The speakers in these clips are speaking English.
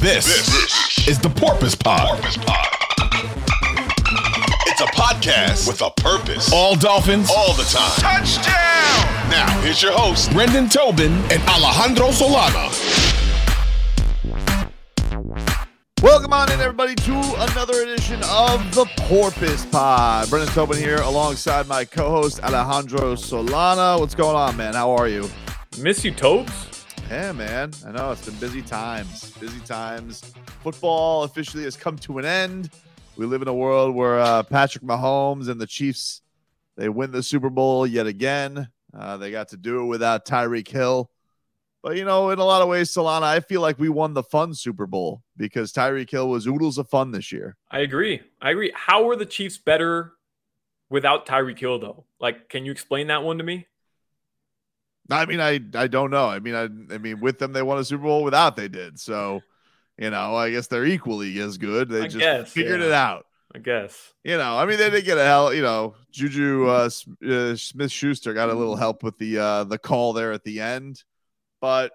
This, this is the Porpoise Pod. Porpoise Pod. It's a podcast with a purpose. All Dolphins, all the time. Touchdown! Now, here's your host, Brendan Tobin and Alejandro Solana. Welcome on in, everybody, to another edition of the Porpoise Pod. Brendan Tobin here alongside my co host, Alejandro Solana. What's going on, man? How are you? Miss you, Tobes. Yeah, man. I know it's been busy times. Busy times. Football officially has come to an end. We live in a world where uh, Patrick Mahomes and the Chiefs they win the Super Bowl yet again. Uh, they got to do it without Tyreek Hill. But you know, in a lot of ways, Solana, I feel like we won the fun Super Bowl because Tyreek Hill was oodles of fun this year. I agree. I agree. How were the Chiefs better without Tyreek Hill, though? Like, can you explain that one to me? I mean, I I don't know. I mean, I I mean, with them they won a Super Bowl. Without they did. So, you know, I guess they're equally as good. They I just guess, figured yeah. it out. I guess. You know, I mean, they did get a hell. You know, Juju uh, uh, Smith Schuster got a little help with the uh, the call there at the end, but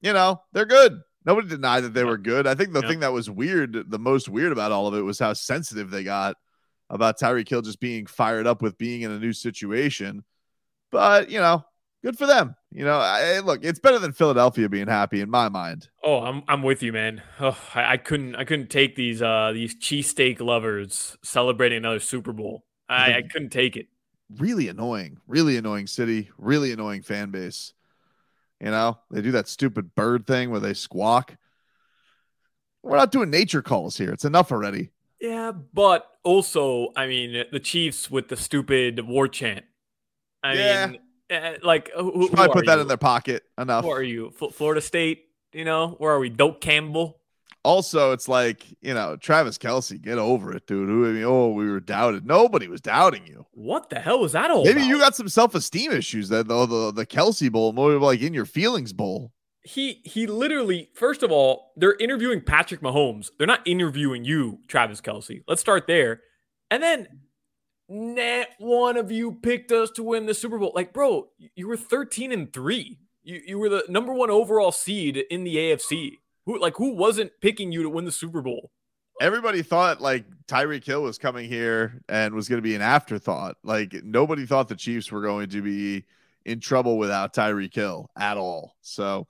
you know, they're good. Nobody denied that they were good. I think the Yeah. thing that was weird, the most weird about all of it, was how sensitive they got about Tyreek Hill just being fired up with being in a new situation. But you know, good for them. You know, I, look, it's better than Philadelphia being happy in my mind. Oh, I'm I'm with you, man. Oh, I, I couldn't I couldn't take these uh these cheesesteak lovers celebrating another Super Bowl. I, I couldn't take it. Really annoying, really annoying city, really annoying fan base. You know, they do that stupid bird thing where they squawk. We're not doing nature calls here. It's enough already. Yeah, but also, I mean, the Chiefs with the stupid war chant. I Yeah. mean, eh, like who, Probably put that you? in their pocket. Enough. Who are you? F- Florida State? You know, where are we? Dope Campbell. Also, it's like, you know, Travis Kelce, get over it, dude. Who, I mean, oh, we were doubted. Nobody was doubting you. What the hell was that all? Maybe about? you got some self esteem issues that the, the the Kelce Bowl, more like in your feelings bowl. he he literally first of all they're interviewing patrick mahomes they're not interviewing you travis kelce let's start there and then not one of you picked us to win the super bowl like bro you were 13 and 3 you, you were the number one overall seed in the afc who like who wasn't picking you to win the super bowl Everybody thought like Tyreek Hill was coming here and was going to be an afterthought. Like nobody thought the Chiefs were going to be in trouble without Tyreek Hill at all. So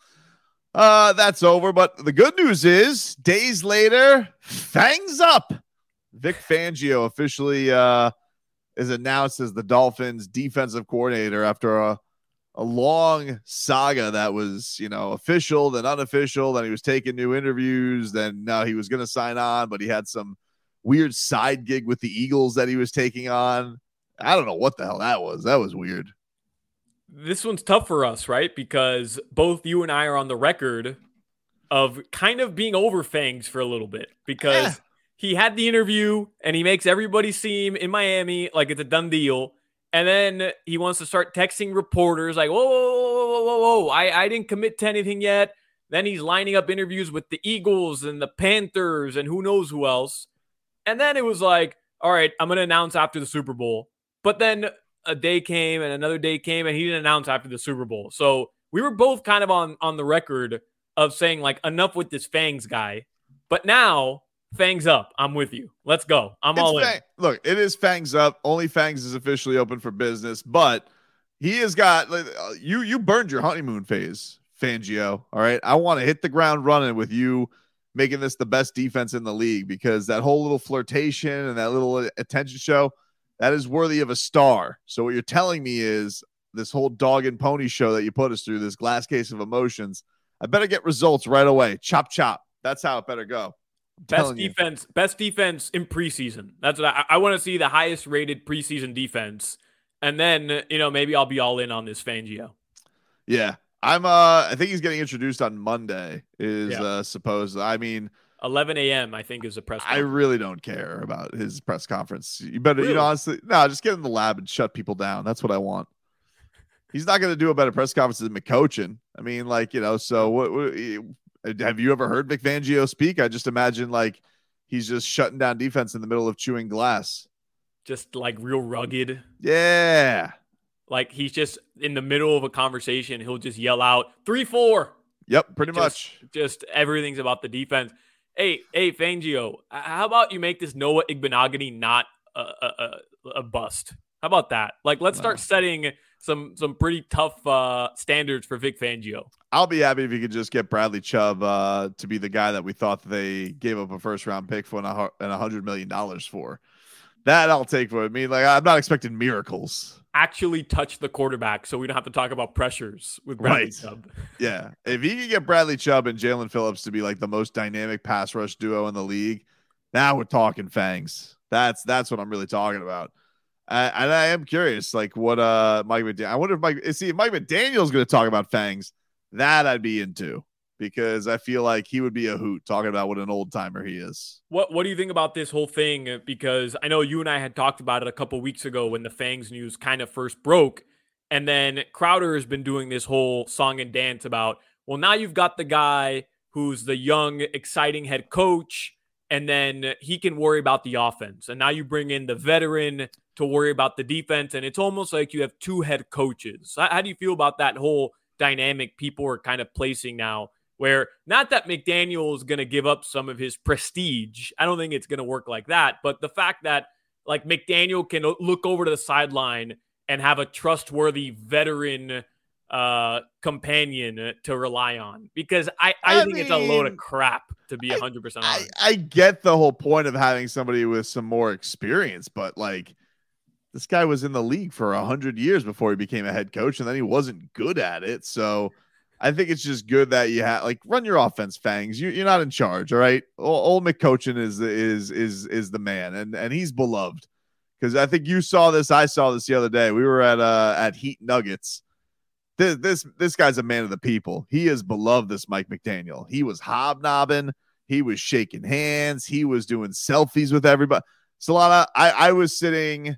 uh that's over. But the good news is days later, fangs up. Vic Fangio officially uh is announced as the Dolphins defensive coordinator after a a long saga that was, you know, official, then unofficial. Then he was taking new interviews. Then now he was going to sign on, but he had some weird side gig with the Eagles that he was taking on. I don't know what the hell that was. That was weird. this one's tough for us right because both you and i are on the record of kind of being over fangs for a little bit because Yeah. He had the interview and he makes everybody seem in Miami like it's a done deal. And then he wants to start texting reporters like, whoa, whoa, whoa, whoa, whoa, whoa, I, I didn't commit to anything yet. Then he's lining up interviews with the Eagles and the Panthers and who knows who else. And then it was like, all right, I'm going to announce after the Super Bowl. But then a day came and another day came and he didn't announce after the Super Bowl. So we were both kind of on on the record of saying like enough with this Fangs guy. But now Fangs up. I'm with you. Let's go. I'm It's all in. Fang- Look, it is Fangs up. Only Fangs is officially open for business, but he has got like, uh, you. You burned your honeymoon phase, Fangio. All right, I want to hit the ground running with you making this the best defense in the league because that whole little flirtation and that little attention show that is worthy of a star. So what you're telling me is this whole dog and pony show that you put us through, this glass case of emotions. I better get results right away. Chop chop. That's how it better go. Best defense, you. best defense in preseason. That's what I, I want to see the highest rated preseason defense. And then, you know, maybe I'll be all in on this Fangio. Yeah. I'm uh I think he's getting introduced on Monday, is yeah. uh supposed. I mean 11 a.m. I think is a press. Conference. I really don't care about his press conference. You better, really? you know, honestly, no, just get in the lab and shut people down. That's what I want. He's not going to do a better press conference than McCoachin. I mean, like you know, so what, what? Have you ever heard Vic Fangio speak? I just imagine like he's just shutting down defense in the middle of chewing glass. Just like real rugged. Yeah. Like he's just in the middle of a conversation, he'll just yell out three, four. Yep, pretty just, much. Just everything's about the defense. Hey, hey, Fangio, how about you make this Noah Igbinoghene not a, a, a, bust? How about that? Like, let's start setting some some pretty tough uh, standards for Vic Fangio. I'll be happy if you could just get Bradley Chubb uh, to be the guy that we thought they gave up a first round pick for and a hundred million dollars for. That I'll take for it. I mean, like, I'm not expecting miracles actually touch the quarterback so we don't have to talk about pressures with Bradley right. Chubb. Yeah. If he can get Bradley Chubb and Jaelan Phillips to be like the most dynamic pass rush duo in the league, now we're talking fangs. That's that's what I'm really talking about. Uh, and I am curious, like what uh Mike McDaniel. I wonder if Mike see if Mike McDaniel's going to talk about fangs. That I'd be into because I feel like he would be a hoot talking about what an old timer he is. What What do you think about this whole thing? Because I know you and I had talked about it a couple weeks ago when the Fangs news kind of first broke, and then Crowder has been doing this whole song and dance about. Well, now you've got the guy who's the young, exciting head coach, and then he can worry about the offense. And now you bring in the veteran to worry about the defense, and it's almost like you have two head coaches. How, how do you feel about that whole dynamic people are kind of placing now? where not that McDaniel is going to give up some of his prestige. I don't think it's going to work like that. But the fact that like McDaniel can look over to the sideline and have a trustworthy veteran uh companion to rely on because I, I, I think mean, it's a load of crap to be 100% honest. I, I get the whole point of having somebody with some more experience, but like this guy was in the league for a hundred years before he became a head coach, and then he wasn't good at it. So I think it's just good that you have like run your offense, Fangs. You, are not in charge, all right. Old McCoachin is is is is the man, and and he's beloved because I think you saw this. I saw this the other day. We were at uh at Heat Nuggets. This this this guy's a man of the people. He is beloved. This Mike McDaniel. He was hobnobbing. He was shaking hands. He was doing selfies with everybody. Solana, I I was sitting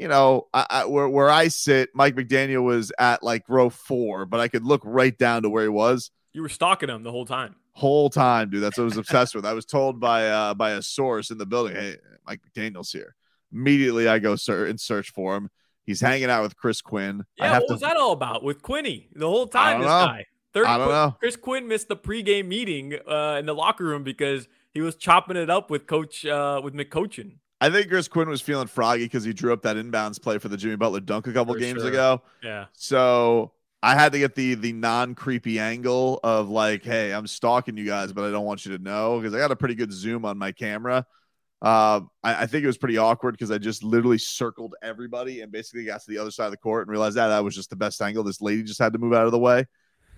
you know, I, I, where where I sit, Mike McDaniel was at like row four, but I could look right down to where he was. You were stalking him the whole time. Whole time, dude. That's what I was obsessed with. I was told by uh by a source in the building, "Hey, Mike McDaniel's here." Immediately, I go ser- and search for him. He's hanging out with Chris Quinn. Yeah, what to... was that all about with Quinny the whole time? This know. guy. Third, I don't know. Chris Quinn missed the pregame meeting uh, in the locker room because he was chopping it up with Coach uh, with McCoachin. I think Chris Quinn was feeling froggy because he drew up that inbounds play for the Jimmy Butler dunk a couple for games sure. ago. Yeah. So I had to get the the non creepy angle of like, hey, I'm stalking you guys, but I don't want you to know because I got a pretty good zoom on my camera. Uh, I, I think it was pretty awkward because I just literally circled everybody and basically got to the other side of the court and realized that that was just the best angle. This lady just had to move out of the way,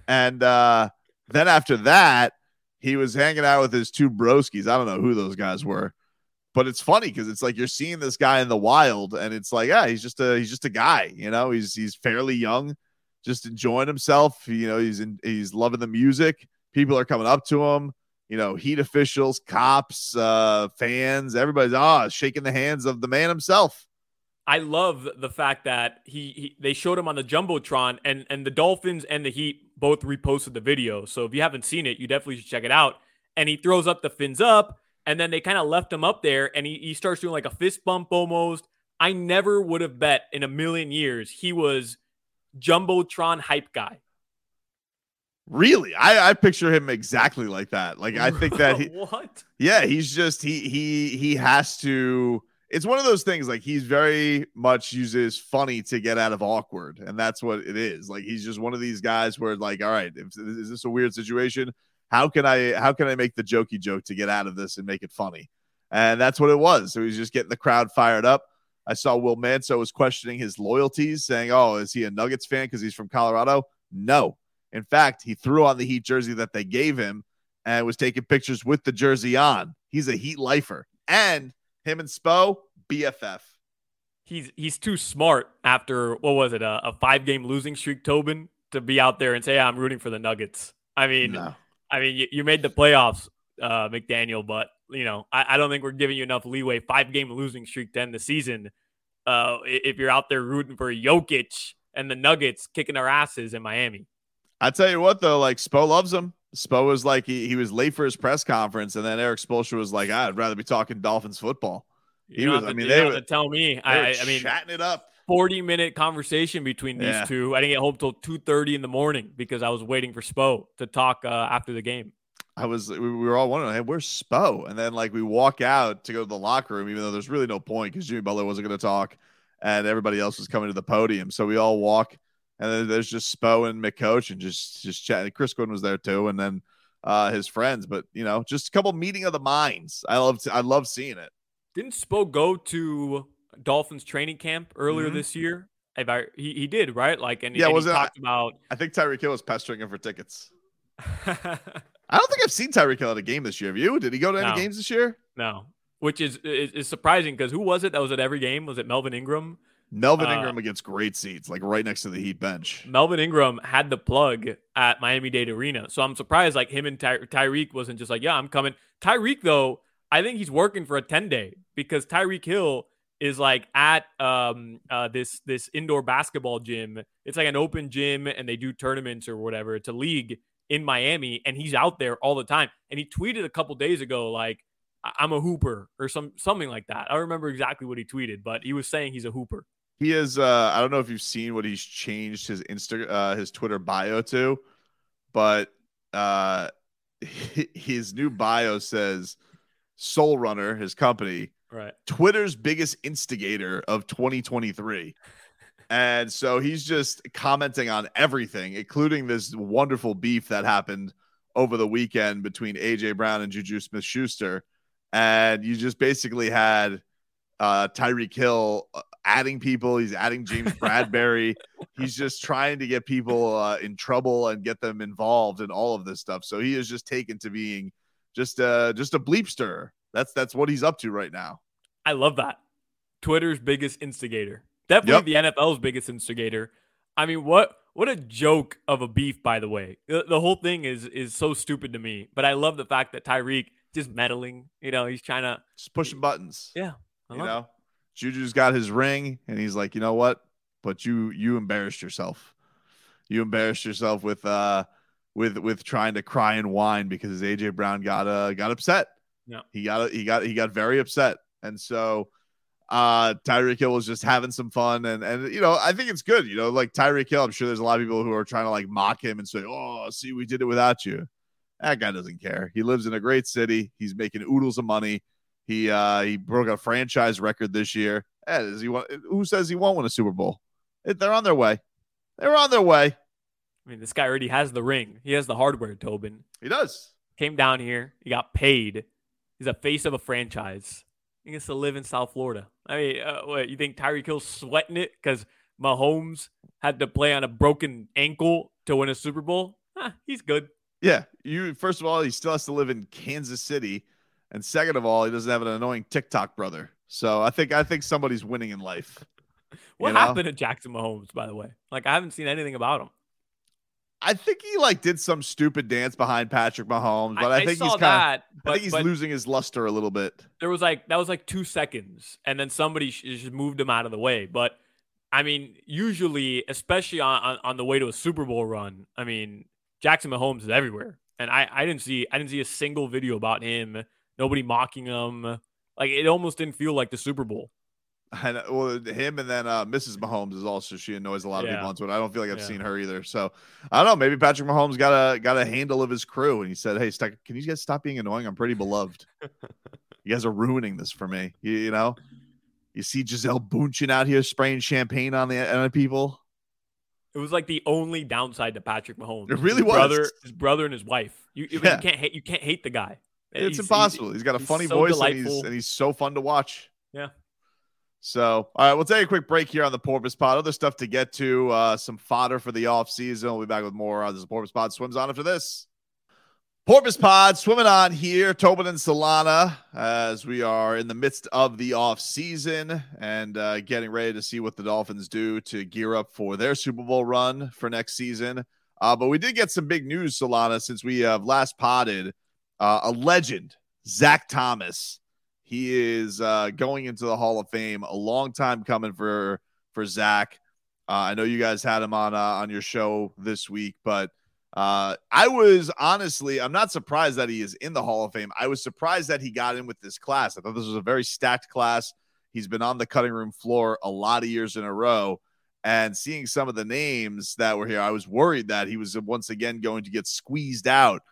and uh, then after that, he was hanging out with his two broskies. I don't know who those guys were but it's funny because it's like you're seeing this guy in the wild and it's like yeah he's just a he's just a guy you know he's he's fairly young just enjoying himself you know he's in he's loving the music people are coming up to him you know heat officials cops uh fans everybody's ah shaking the hands of the man himself I love the fact that he, he, they showed him on the jumbotron and and the Dolphins and the Heat both reposted the video. So if you haven't seen it, you definitely should check it out. And he throws up the fins up and then they kind of left him up there and he, he starts doing like a fist bump almost. I never would have bet in a million years he was Jumbotron hype guy. Really? I, I picture him exactly like that. Like I think that he what? Yeah, he's just he he he has to it's one of those things like he's very much uses funny to get out of awkward and that's what it is like he's just one of these guys where like all right if, is this a weird situation how can I how can I make the jokey joke to get out of this and make it funny? And that's what it was. So he was just getting the crowd fired up. I saw Will Manso was questioning his loyalties, saying, "Oh, is he a Nuggets fan because he's from Colorado?" No. In fact, he threw on the Heat jersey that they gave him and was taking pictures with the jersey on. He's a Heat lifer, and him and Spo BFF. He's he's too smart after what was it a, a five game losing streak, Tobin, to be out there and say I'm rooting for the Nuggets. I mean, no. I mean you, you, made the playoffs, uh, McDaniel, but you know I, I don't think we're giving you enough leeway. Five game losing streak to end the season. Uh, if you're out there rooting for Jokic and the Nuggets kicking our asses in Miami. I tell you what though, like Spo loves him. Spo was like he, he was late for his press conference, and then Erik Spoelstra was like, "I'd rather be talking Dolphins football." He was. To, I mean, they were tell me. I, I mean, chatting it up. 40 minute conversation between these yeah. two. I didn't get home till 2:30 in the morning because I was waiting for Spo to talk uh, after the game. I was we were all wondering, hey, where's Spo? And then like we walk out to go to the locker room, even though there's really no point because Jimmy Butler wasn't going to talk, and everybody else was coming to the podium. So we all walk, and then there's just Spo and McCoach and just just chatting. Chris Quinn was there too, and then uh, his friends. But you know, just a couple meeting of the minds. I love I love seeing it. Didn't Spo go to Dolphins training camp earlier mm-hmm. this year? If I, he, he did right, like and yeah, and was it, talked about. I think Tyreek Hill was pestering him for tickets. I don't think I've seen Tyreek Hill at a game this year. Have you? Did he go to any no. games this year? No, which is, is, is surprising because who was it that was at every game? Was it Melvin Ingram? Melvin uh, Ingram against great seats, like right next to the Heat bench. Melvin Ingram had the plug at Miami Dade Arena, so I'm surprised like him and Ty- Tyreek wasn't just like, yeah, I'm coming. Tyreek though, I think he's working for a 10 day because Tyreek Hill is like at um uh this this indoor basketball gym. It's like an open gym and they do tournaments or whatever. It's a league in Miami and he's out there all the time. And he tweeted a couple days ago like I'm a hooper or some something like that. I don't remember exactly what he tweeted, but he was saying he's a hooper. He is uh I don't know if you've seen what he's changed his Insta uh his Twitter bio to, but uh his new bio says Soul Runner, his company, right? Twitter's biggest instigator of 2023. and so he's just commenting on everything, including this wonderful beef that happened over the weekend between AJ Brown and Juju Smith Schuster. And you just basically had uh, Tyreek Hill uh, adding people. He's adding James Bradberry. he's just trying to get people uh, in trouble and get them involved in all of this stuff. So he is just taken to being just uh just a bleepster. That's that's what he's up to right now. I love that. Twitter's biggest instigator. Definitely yep. the NFL's biggest instigator. I mean, what what a joke of a beef, by the way. The, the, whole thing is is so stupid to me. But I love the fact that Tyreek just meddling. You know, he's trying to just pushing buttons. Yeah, you know, it. Juju's got his ring, and he's like, you know what? But you you embarrassed yourself. You embarrassed yourself with uh with with trying to cry and whine because AJ Brown got uh got upset. Yeah. He got he got he got very upset. And so uh Tyreek Hill was just having some fun and and you know, I think it's good, you know, like Tyreek Hill, I'm sure there's a lot of people who are trying to like mock him and say, "Oh, see, we did it without you." That guy doesn't care. He lives in a great city. He's making oodles of money. He uh he broke a franchise record this year. Eh, does he want who says he won't win a Super Bowl? They're on their way. They're on their way. I mean, this guy already has the ring. He has the hardware, Tobin. He does. Came down here. He got paid. He's a face of a franchise. He gets to live in South Florida. I mean, uh, what you think Tyreek Hill's sweating it because Mahomes had to play on a broken ankle to win a Super Bowl? Huh, he's good. Yeah, you. First of all, he still has to live in Kansas City, and second of all, he doesn't have an annoying TikTok brother. So I think I think somebody's winning in life. What happened know? to Jackson Mahomes, by the way? Like I haven't seen anything about him. I think he like did some stupid dance behind Patrick Mahomes, but I, I think he's kind of. I think he's losing his luster a little bit. There was like that was like two seconds, and then somebody just moved him out of the way. But I mean, usually, especially on, on, on the way to a Super Bowl run, I mean, Jackson Mahomes is everywhere, and I I didn't see I didn't see a single video about him. Nobody mocking him. Like it almost didn't feel like the Super Bowl. And well, him and then uh, Mrs. Mahomes is also she annoys a lot of yeah. people on Twitter. I don't feel like I've yeah. seen her either. So I don't know. Maybe Patrick Mahomes got a got a handle of his crew, and he said, "Hey, st- can you guys stop being annoying? I'm pretty beloved. you guys are ruining this for me. You, you know, you see Gisele Bündchen out here spraying champagne on the on the people. It was like the only downside to Patrick Mahomes. It really his was. Brother, his brother and his wife. You, Yeah. you can't hate. You can't hate the guy. It's He's- impossible. he's got a funny so voice and he's, and he's so fun to watch. Yeah. So, all right, we'll take a quick break here on the Porpoise Pod. Other stuff to get to, uh, some fodder for the off season. We'll be back with more on this Porpoise Pod swims on after this. Porpoise Pod swimming on here, Tobin and Solana, as we are in the midst of the off season and uh, getting ready to see what the Dolphins do to gear up for their Super Bowl run for next season. Uh, but we did get some big news, Solana, since we have last potted. Uh, a legend, Zach Thomas. He is uh, going into the Hall of Fame. A long time coming for for Zach. Uh, I know you guys had him on uh, on your show this week, but uh, I was honestly, I'm not surprised that he is in the Hall of Fame. I was surprised that he got in with this class. I thought this was a very stacked class. He's been on the cutting room floor a lot of years in a row. And seeing some of the names that were here, I was worried that he was once again going to get squeezed out.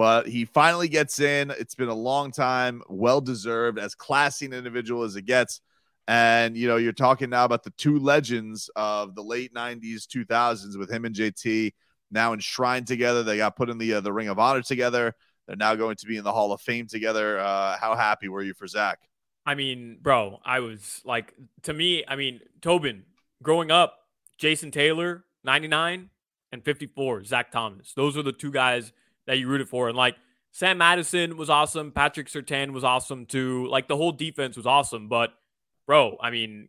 But he finally gets in. It's been a long time, well deserved, as classy an individual as it gets. And you know, you're talking now about the two legends of the late '90s, 2000s, with him and JT now enshrined together. They got put in the uh, the Ring of Honor together. They're now going to be in the Hall of Fame together. Uh, how happy were you for Zach? I mean, bro, I was like, to me, I mean, Tobin, growing up, Jason Taylor, 99 and 54, Zach Thomas. Those are the two guys that you rooted for. And like, Sam Madison was awesome. Patrick Surtain was awesome too. Like, the whole defense was awesome. But, bro, I mean,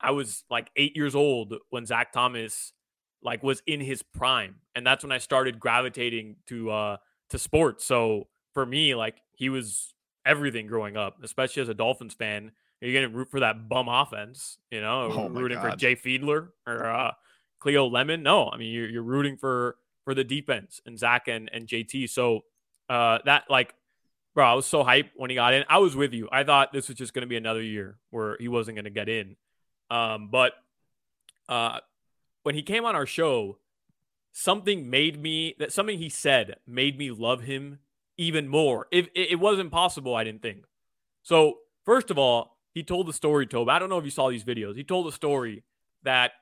I was like eight years old when Zach Thomas like was in his prime. And that's when I started gravitating to uh to sports. So for me, like he was everything growing up, especially as a Dolphins fan. You're gonna root for that bum offense, you know, Oh rooting for Jay Fiedler or uh, Cleo Lemon. No, I mean you're, you're rooting for for the defense and Zach and and JT. So uh, that like, bro, I was so hyped when he got in. I was with you. I thought this was just gonna be another year where he wasn't gonna get in. Um, but uh, when he came on our show, something made me that something he said made me love him even more. If it, it wasn't possible, I didn't think. So first of all, he told the story, Tobe. I don't know if you saw these videos. He told the story that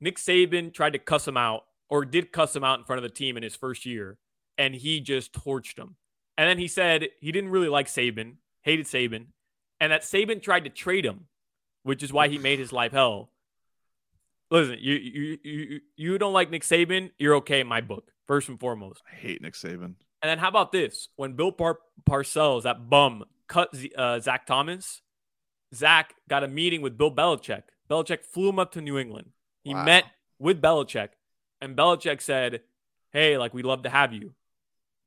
Nick Saban tried to cuss him out or did cuss him out in front of the team in his first year, and he just torched him. And then he said he didn't really like Saban, hated Saban, and that Saban tried to trade him, which is why he made his life hell. Listen, you you you you don't like Nick Saban, you're okay in my book, first and foremost. I hate Nick Saban. And then how about this? When Bill Par- Parcells, that bum, cut Z- uh, Zach Thomas, Zach got a meeting with Bill Belichick. Belichick flew him up to New England. He Wow. met with Belichick, and Belichick said, "Hey, like we'd love to have you."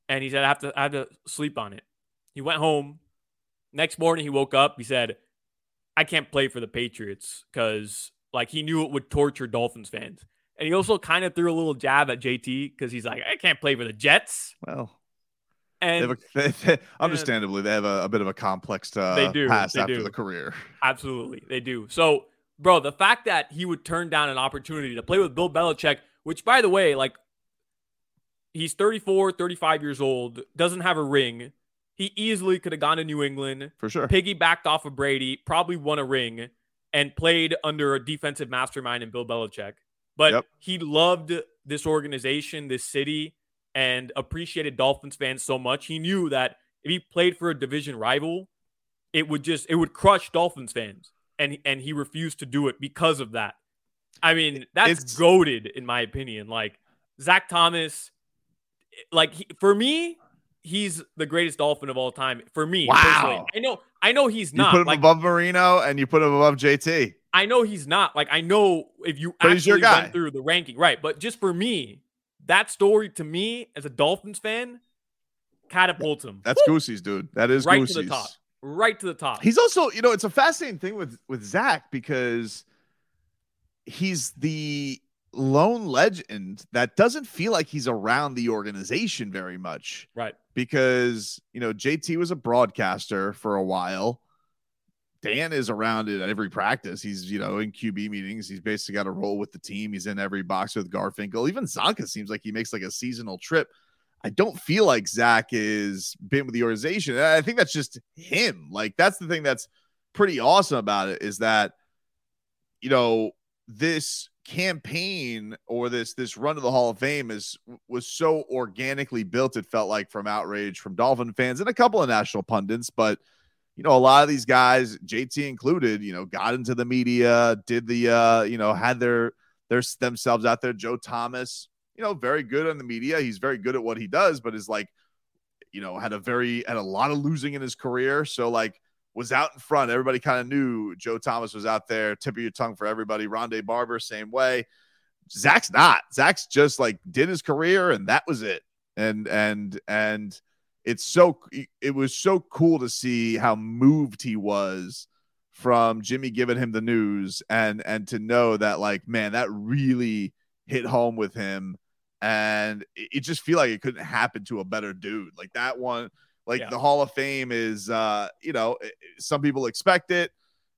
And he said, "I have to, I have to sleep on it." He went home. Next morning, he woke up. He said, "I can't play for the Patriots because like he knew it would torture Dolphins fans." And he also kind of threw a little jab at JT because he's like, "I can't play for the Jets." Well, And they a, they, they- understandably, they have a, a bit of a complex uh, They do, they after do. the career. Absolutely, they do. So, bro, the fact that he would turn down an opportunity to play with Bill Belichick, which, by the way, like, he's 34, 35 years old, doesn't have a ring. He easily could have gone to New England, For sure. piggybacked off of Brady, probably won a ring, and played under a defensive mastermind in Bill Belichick. But Yep. he loved this organization, this city, and appreciated Dolphins fans so much. He knew that if he played for a division rival, it would just it would crush Dolphins fans, and and he refused to do it because of that. I mean, that's It's- goaded in my opinion. Like Zach Thomas, like he, for me, he's the greatest Dolphin of all time. For me, Wow. personally. I know, I know he's You not. put him like above Marino and you put him above JT. I know he's not. Like I know if you But actually went through the ranking, right? But just for me, that story to me as a Dolphins fan catapults him That's Goosey's, dude. That is right Goosey's. to the top, right to the top. He's also, you know, it's a fascinating thing with with Zach because he's the lone legend that doesn't feel like he's around the organization very much right. because you know JT was a broadcaster for a while. Dan is around it at every practice. He's you know in QB meetings. He's basically got a role with the team. He's in every box with Garfinkel. Even Zonka seems like he makes like a seasonal trip. I don't feel like Zach is been with the organization. I think that's just him. Like that's the thing that's pretty awesome about it is that you know this campaign or this this run to the Hall of Fame is was so organically built. It felt like from outrage from Dolphin fans and a couple of national pundits, but you know, a lot of these guys, JT included, you know, got into the media, did the uh, you know, had their their themselves out there. Joe Thomas, you know, very good on the media. He's very good at what he does, but is like, you know, had a very had a lot of losing in his career. So like was out in front. Everybody kind of knew Joe Thomas was out there, tip of your tongue for everybody. Rondé Barber, same way. Zach's not. Zach's just like did his career and that was it. And and and it's so it was so cool to see how moved he was from Jimmy giving him the news and and to know that like man that really hit home with him and it, just feel like it couldn't happen to a better dude like that one like yeah. the Hall of Fame is, uh, you know, some people expect it.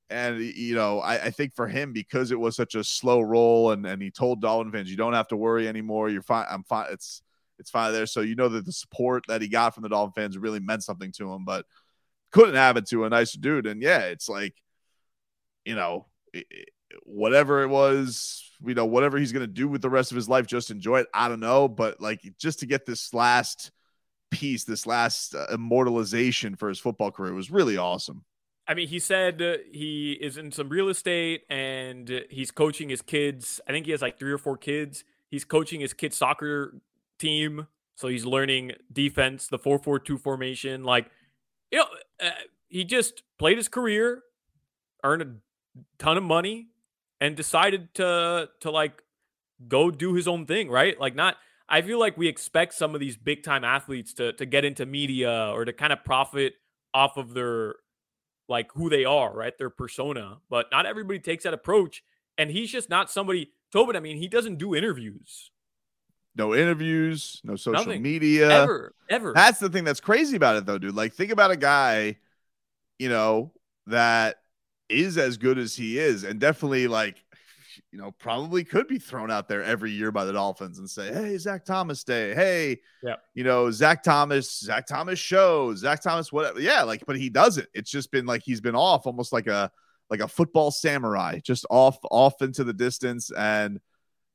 And, you know, I, I, think for him, because it was such a slow roll and, and he told Dolphin fans, you don't have to worry anymore. You're fine. I'm fine. It's, it's fine there. So, you know, that the support that he got from the Dolphin fans really meant something to him, but couldn't have it to a nicer dude. And yeah, it's like, you know, whatever it was, you know, whatever he's going to do with the rest of his life, just enjoy it. I don't know. But like, just to get this last, piece, this last uh, immortalization for his football career was really awesome. I mean, he said he is in some real estate and he's coaching his kids. I think he has like three or four kids. He's coaching his kids' soccer team. So he's learning defense, the 4 4 2 formation. Like, you know, uh, he just played his career, earned a ton of money, and decided to, to like go do his own thing, right? Like, not I feel like we expect some of these big time athletes to to get into media or to kind of profit off of their like who they are, right? Their persona. But not everybody takes that approach. And he's just not somebody, Tobin, I mean, he doesn't do interviews. No interviews, no social Nothing. media. Ever, ever. That's the thing that's crazy about it though, dude. Like, think about a guy, you know, that is as good as he is, and definitely like you know, probably could be thrown out there every year by the Dolphins and say, Hey, Zach Thomas Day. Hey, yeah, you know, Zach Thomas, Zach Thomas show, Zach Thomas, whatever. Yeah, like, but he doesn't. It's just been like he's been off almost like a like a football samurai, just off, off into the distance. And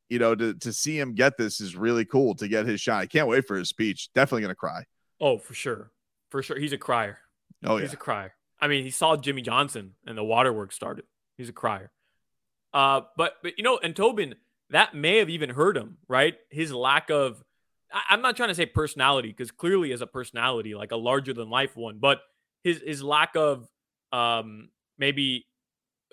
you know, to to see him get this is really cool to get his shot. I can't wait for his speech. Definitely gonna cry. Oh, for sure. For sure. He's a crier. Oh, he's yeah. a crier. I mean, he saw Jimmy Johnson and the waterworks started. He's a crier. Uh, but but you know, and Tobin, that may have even hurt him, right? His lack of I, am not trying to say personality because clearly as a personality, like a larger than life one, but his his lack of um maybe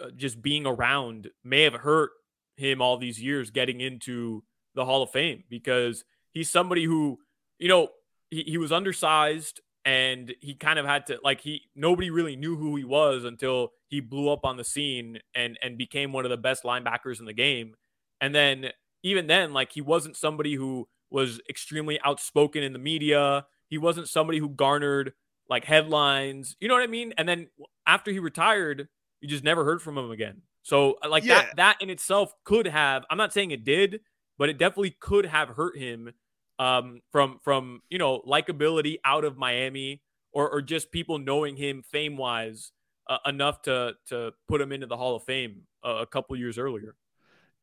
uh, just being around may have hurt him all these years getting into the Hall of Fame because he's somebody who, you know, he, he was undersized and he kind of had to like he nobody really knew who he was until he blew up on the scene and and became one of the best linebackers in the game. And then even then like he wasn't somebody who was extremely outspoken in the media. He wasn't somebody who garnered like headlines. You know what i mean? And then after he retired you just never heard from him again. So uh, like yeah. that that in itself could have i'm not saying it did but it definitely could have hurt him um, from from you know likability out of Miami or or just people knowing him fame wise uh, enough to to put him into the Hall of Fame a, a couple years earlier.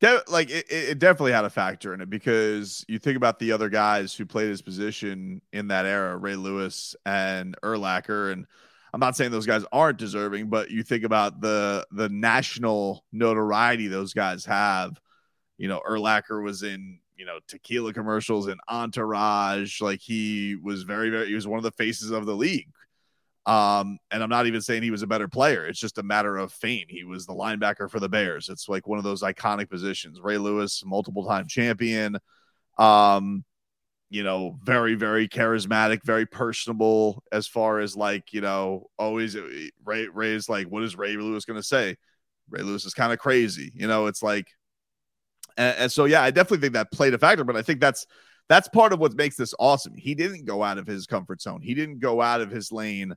De- like it, it definitely had a factor in it because you think about the other guys who played his position in that era, Ray Lewis and Urlacher, and I'm not saying those guys aren't deserving, but you think about the the national notoriety those guys have. You know, Urlacher was in you know tequila commercials and entourage like he was very very he was one of the faces of the league um and i'm not even saying he was a better player. It's just a matter of fame. He was the linebacker for the bears. It's like one of those iconic positions. Ray lewis multiple time champion. Um you know very very charismatic very personable as far as like you know always uh, ray ray's like what is ray lewis to say? Ray lewis is kind of crazy you know it's like and, and so, yeah, I definitely think that played a factor, but I think that's that's part of what makes this awesome. He didn't go out of his comfort zone. He didn't go out of his lane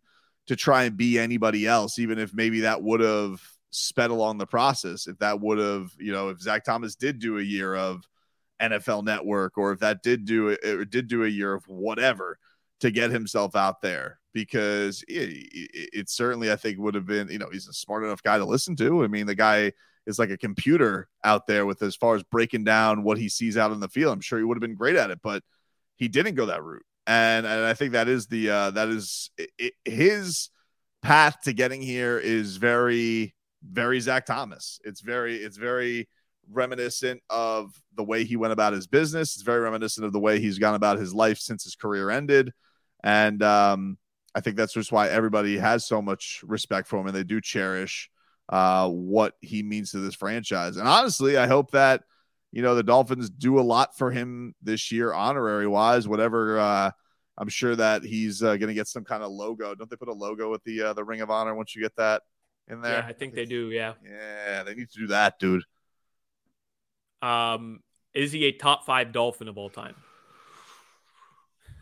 to try and be anybody else, even if maybe that would have sped along the process. If that would have, you know, if Zach Thomas did do a year of NFL Network, or if that did do it, did do a year of whatever to get himself out there, because it, it, it certainly I think would have been, you know, he's a smart enough guy to listen to. I mean, the guy is like a computer out there with as far as breaking down what he sees out in the field. I'm sure he would have been great at it, but he didn't go that route. And, and I think that is the uh, that is it, his path to getting here is very very Zach Thomas. It's very it's very reminiscent of the way he went about his business. It's very reminiscent of the way he's gone about his life since his career ended. And um, I think that's just why everybody has so much respect for him and they do cherish uh, what he means to this franchise. And honestly, I hope that you know the Dolphins do a lot for him this year, honorary wise. Whatever, uh, I'm sure that he's uh, going to get some kind of logo. Don't they put a logo with the uh, the Ring of Honor once you get that in there? Yeah, I think they do. Yeah, yeah, they need to do that, dude. Um, is he a top five Dolphin of all time?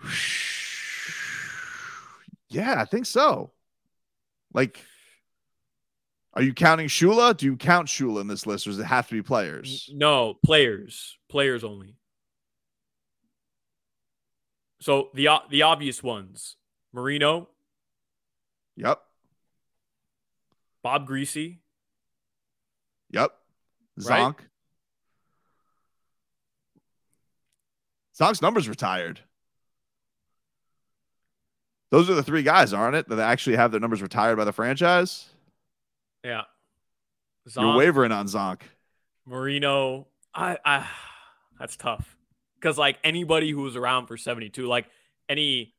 Yeah, I think so. Like are you counting Shula? Do you count Shula in this list, or does it have to be players? No, players, players only. So the the obvious ones: Marino. Yep. Bob Griese. Yep. Zonk. Right? Zonk's numbers retired. Those are the three guys, aren't it? That actually have their numbers retired by the franchise. Yeah. Zonk, You're wavering on Zonk. Marino. I, I that's tough. Because like anybody who was around for 72, like any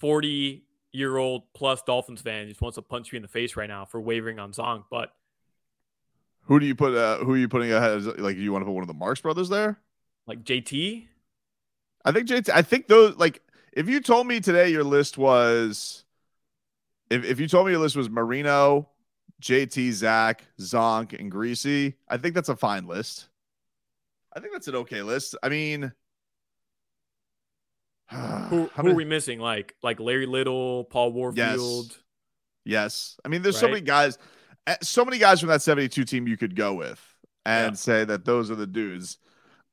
40 year old plus Dolphins fan just wants to punch you in the face right now for wavering on Zonk. But who do you put uh, who are you putting ahead? Like do you want to put one of the Marks Brothers there? Like JT? I think JT I think those like if you told me today your list was if, if you told me your list was Marino, JT, Zach, Zonk, and Griese. I think that's a fine list. I think that's an okay list. I mean, who, who are we missing? Like like Larry Little, Paul Warfield. Yes. yes. I mean, there's right? so many guys, eh, so many guys from that 72 team you could go with and yeah. say that those are the dudes.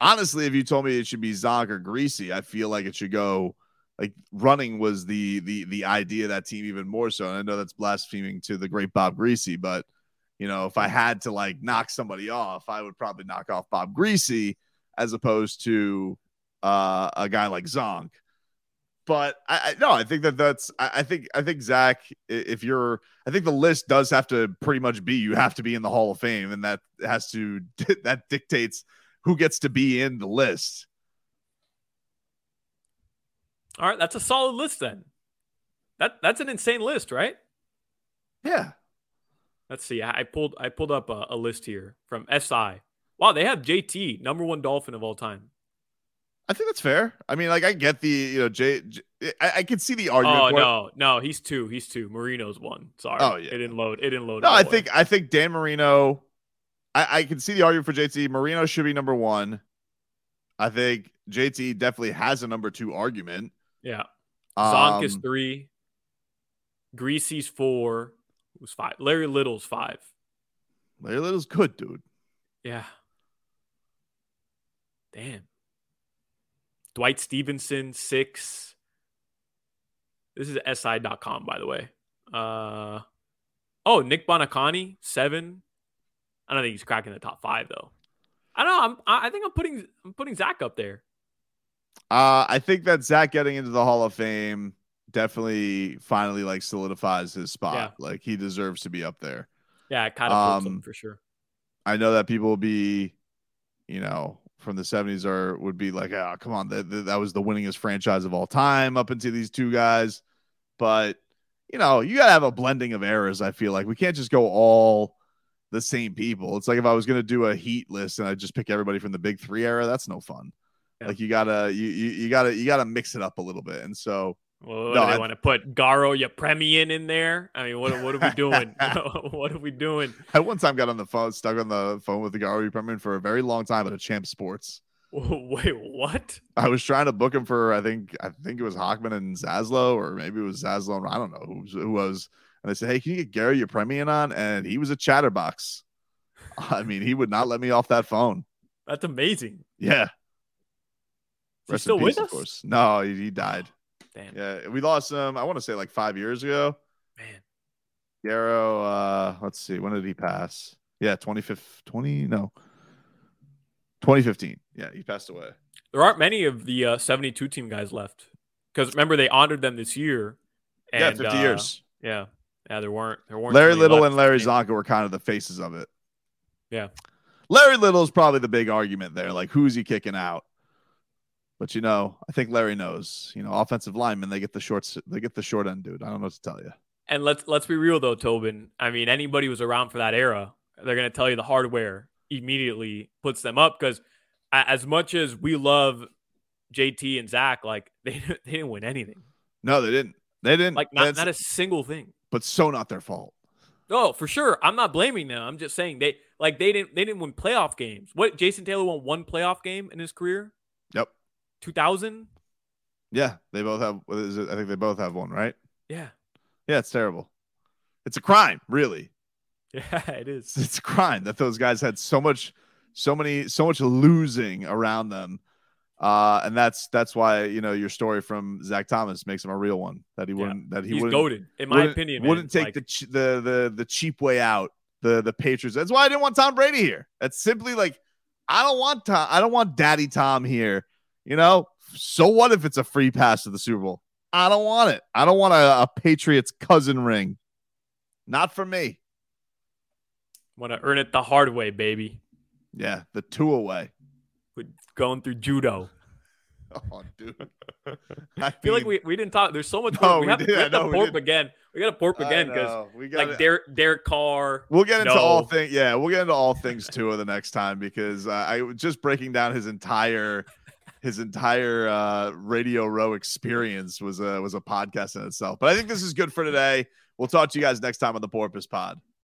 Honestly, if you told me it should be Zonk or Griese, I feel like it should go like running was the the the idea of that team even more so. And I know that's blaspheming to the great Bob Griese, but you know, if I had to like knock somebody off, I would probably knock off Bob Griese as opposed to uh, a guy like Zonk. But I, I no, I think that that's I, I think I think Zach, if you're, I think the list does have to pretty much be you have to be in the Hall of Fame, and that has to that dictates who gets to be in the list. All right, that's a solid list then. That that's an insane list, right? Yeah. Let's see. I pulled I pulled up a, a list here from SI. Wow, they have JT, number one Dolphin of all time. I think that's fair. I mean, like I get the you know J, J I, I can see the argument. Oh no, no, he's two. He's two. Marino's one. Sorry. Oh yeah. It didn't load. It didn't load. No, I think I think Dan Marino. I, I can see the argument for JT. Marino should be number one. I think JT definitely has a number two argument. Yeah. Zonk um, is three. Griese's four. Who's five? Larry Little's five. Larry Little's good, dude. Yeah. Damn. Dwight Stephenson, six. This is SI.com, by the way. Uh oh, Nick Buoniconti, seven. I don't think he's cracking the top five though. I don't know. I'm I think I'm putting I'm putting Zach up there. Uh, I think that Zach getting into the Hall of Fame definitely finally like solidifies his spot. Yeah. Like he deserves to be up there. Yeah, it kind of um, for sure. I know that people will be, you know, from the 70s are would be like, oh, come on, that, that was the winningest franchise of all time up into these two guys. But, you know, you got to have a blending of eras. I feel like we can't just go all the same people. It's like if I was going to do a heat list and I just pick everybody from the big three era, that's no fun. Yeah. Like you gotta you, you you gotta you gotta mix it up a little bit. And so well, no, I want to put Garo Yepremian in there. I mean, what what are we doing? what are we doing? I one time got on the phone, stuck on the phone with the Garo Yepremian for a very long time at a Champ Sports. Wait, what? I was trying to book him for I think I think it was Hochman and Zaslow, or maybe it was Zaslow. And, I don't know who, who was. And I said, "Hey, can you get Gary Yepremian on?" And he was a chatterbox. I mean, he would not let me off that phone. That's amazing. Yeah, Rest still peace, with us? Of course. No, he, he died. Damn. Yeah, we lost him. I want to say like five years ago. Man, Yarrow. Uh, let's see. When did he pass? Yeah, 25th, 20 no. 2015. Yeah, he passed away. There aren't many of the uh, 72 team guys left because remember they honored them this year. And, yeah, 50 uh, years. Yeah, yeah. There weren't. There weren't. Larry Little and Larry. Zonka were kind of the faces of it. Yeah. Larry Little is probably the big argument there. Like, who's he kicking out? But you know, I think Larry knows. You know, offensive linemen they get the shorts, they get the short end, dude. I don't know what to tell you. And let's let's be real though, Tobin. I mean, anybody who's around for that era, they're gonna tell you the hardware immediately puts them up because as much as we love JT and Zach, like they they didn't win anything, No, they didn't. They didn't. like not That's- not a single thing. but so not their fault. Oh, for sure. I'm not blaming them. I'm just saying they like they didn't they didn't win playoff games. What Jason Taylor won one playoff game in his career? Yep. 2000? Yeah, they both have. What is it? I think they both have one, right? Yeah. Yeah, it's terrible. It's a crime, really. Yeah, it is. It's a crime that those guys had so much, so many, so much losing around them, uh, and that's that's why you know your story from Zach Thomas makes him a real one. That he wouldn't. That he He's wouldn't. goaded, in my wouldn't- opinion. man. wouldn't take Like, the, ch- the the the cheap way out. The the Patriots. That's why I didn't want Tom Brady here. That's simply like I don't want Tom. I don't want Daddy Tom here. You know. So what if it's a free pass to the Super Bowl? I don't want it. I don't want a, a Patriots cousin ring. Not for me. want to earn it the hard way, baby. Yeah, the two away. With going through judo. Oh, dude. I I feel like we, we didn't talk. There's so much. No. We, we have, to, did. we have to we porp again. We got to porp again because know. we got like Derek Derek Carr. We'll get into No. all things. Yeah, we'll get into all things too the next time because uh, I was just breaking down his entire his entire uh, radio row experience was a was a podcast in itself. But I think this is good for today. We'll talk to you guys next time on the Porpoise Pod.